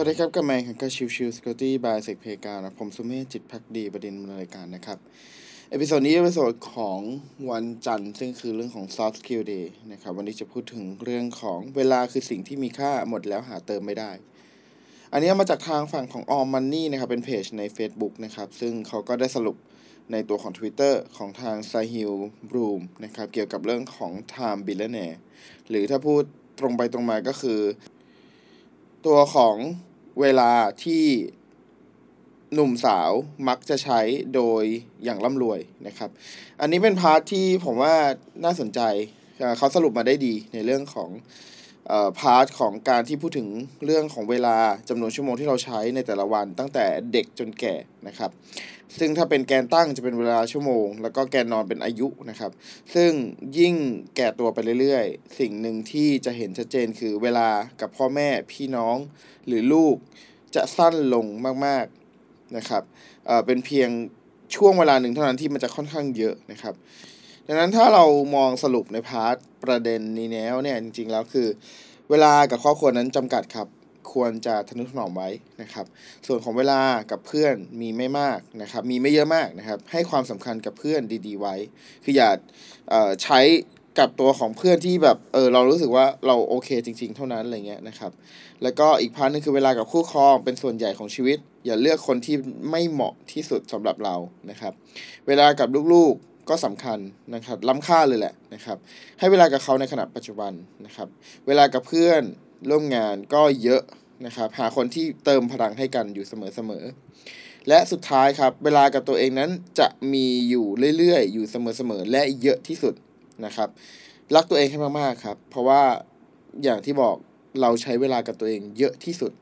สวัสดีครับกับแมงกับชิวชิวสกอตตี้ by เซกเพกานะผมสุเมธจิตภักดีบดินทร์รายการนะครับ episode นี้ episode ของวันจันทร์ ซึ่งคือเรื่องของ soft skill day นะครับ วันนี้จะพูดถึงเรื่องของเวลาคือสิ่งที่มีค่าหมดแล้วหาเติมไม่ได้ อันนี้มาจากทางฝั่งของ aomMONEY นะครับ เป็นเพจใน Facebook นะครับ ซึ่งเขาก็ได้สรุปในตัวของ Twitter ของทาง s a h i l Bloom นะครับ เกี่ยวกับเรื่องของ Time Billionaire หรือถ้าพูดตรงไปตรงมาก็คือ ตัวของ เวลาที่หนุ่มสาวมักจะใช้โดยอย่างร่ำรวยนะครับ อันนี้เป็น part ที่ผมว่าน่าสนใจเขาสรุปมาได้ดีในเรื่องของ part ของการที่พูดถึงเรื่องของเวลาจำนวนชั่วโมงที่เราใช้ในแต่ละวันตั้งแต่เด็กจนแก่นะครับ ซึ่งถ้าเป็นแกนตั้งจะเป็นเวลาชั่วโมง แล้วก็แกนนอนเป็นอายุนะครับ ซึ่งยิ่งแก่ตัวไปเรื่อยๆ สิ่งหนึ่งที่จะเห็นชัดเจนคือเวลากับพ่อแม่พี่น้องหรือลูกจะสั้นลงมากๆนะครับเป็นเพียงช่วงเวลาหนึ่งเท่านั้นที่มันจะค่อนข้างเยอะนะครับ ดังนั้นถ้าเรามองสรุปใน part ประเด็นนี้แล้วเนี่ยจริงๆแล้วคือ เวลากับครอบครัวนั้นจำกัดครับ ควรจะทะนุถนอมไว้นะครับ ส่วนของเวลากับเพื่อนมีไม่มากนะครับ มีไม่เยอะมากนะครับ ให้ความสำคัญกับเพื่อนดี ๆ ไว้ คืออย่าใช้กับตัวของเพื่อนที่แบบเออเรารู้สึกว่าเราโอเคจริง ๆ เท่านั้นอะไรเงี้ยนะครับ แล้วก็อีก part หนึ่งคือเวลากับคู่ครองเป็นส่วนใหญ่ของชีวิต อย่าเลือกคนที่ไม่เหมาะที่สุดสำหรับเรานะครับ เวลากับลูกๆ ก็สำคัญนะครับล้ำค่าเลยแหละนะครับ ให้เวลากับเขาในขณะปัจจุบันนะครับ เวลากับเพื่อนร่วมงานก็เยอะนะครับ หาคนที่เติมพลังให้กันอยู่เสมอๆและสุดท้ายครับ เวลากับตัวเองนั้นจะมีอยู่เรื่อยๆ อยู่เสมอๆและเยอะที่สุดนะครับ รักตัวเองให้มากๆครับ เพราะว่าอย่างที่บอกเราใช้เวลากับตัวเองเยอะที่สุด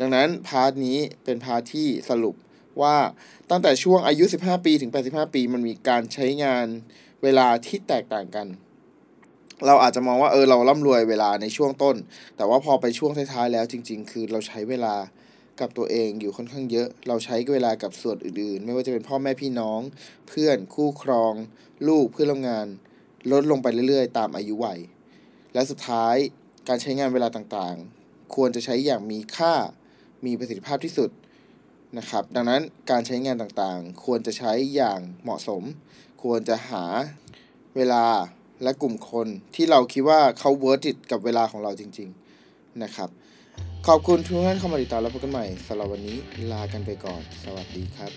ดังนั้น part นี้เป็น part ที่สรุป ว่าตั้งแต่ช่วงอายุ 15 ปีถึง 85 ปี มันมีการใช้งานเวลาที่แตกต่างกัน เราอาจจะมองว่าเออเราร่ำรวยเวลาในช่วงต้น แต่ว่าพอไปช่วงท้ายๆแล้วจริง ๆ คือเราใช้เวลากับตัวเองอยู่ค่อนข้างเยอะ เราใช้เวลากับส่วนอื่นๆ ไม่ว่าจะเป็นพ่อแม่พี่น้อง เพื่อนคู่ครอง ลูกเพื่อนร่วมงาน ลดลงไปเรื่อยๆ ตามอายุวัย และสุดท้ายการใช้งานเวลาต่างๆ ควรจะใช้อย่างมีค่ามีประสิทธิภาพที่สุด นะครับ ดังนั้นการใช้งานต่างๆ ควรจะใช้อย่างเหมาะสม ควรจะหาเวลาและกลุ่มคนที่เราคิดว่าเขาเวิร์ติดกับเวลาของเราจริง ๆ นะครับ ขอบคุณทุกท่านเข้ามาติดตามแล้วพบกันใหม่สำหรับวันนี้ลากันไปก่อน สวัสดีครับ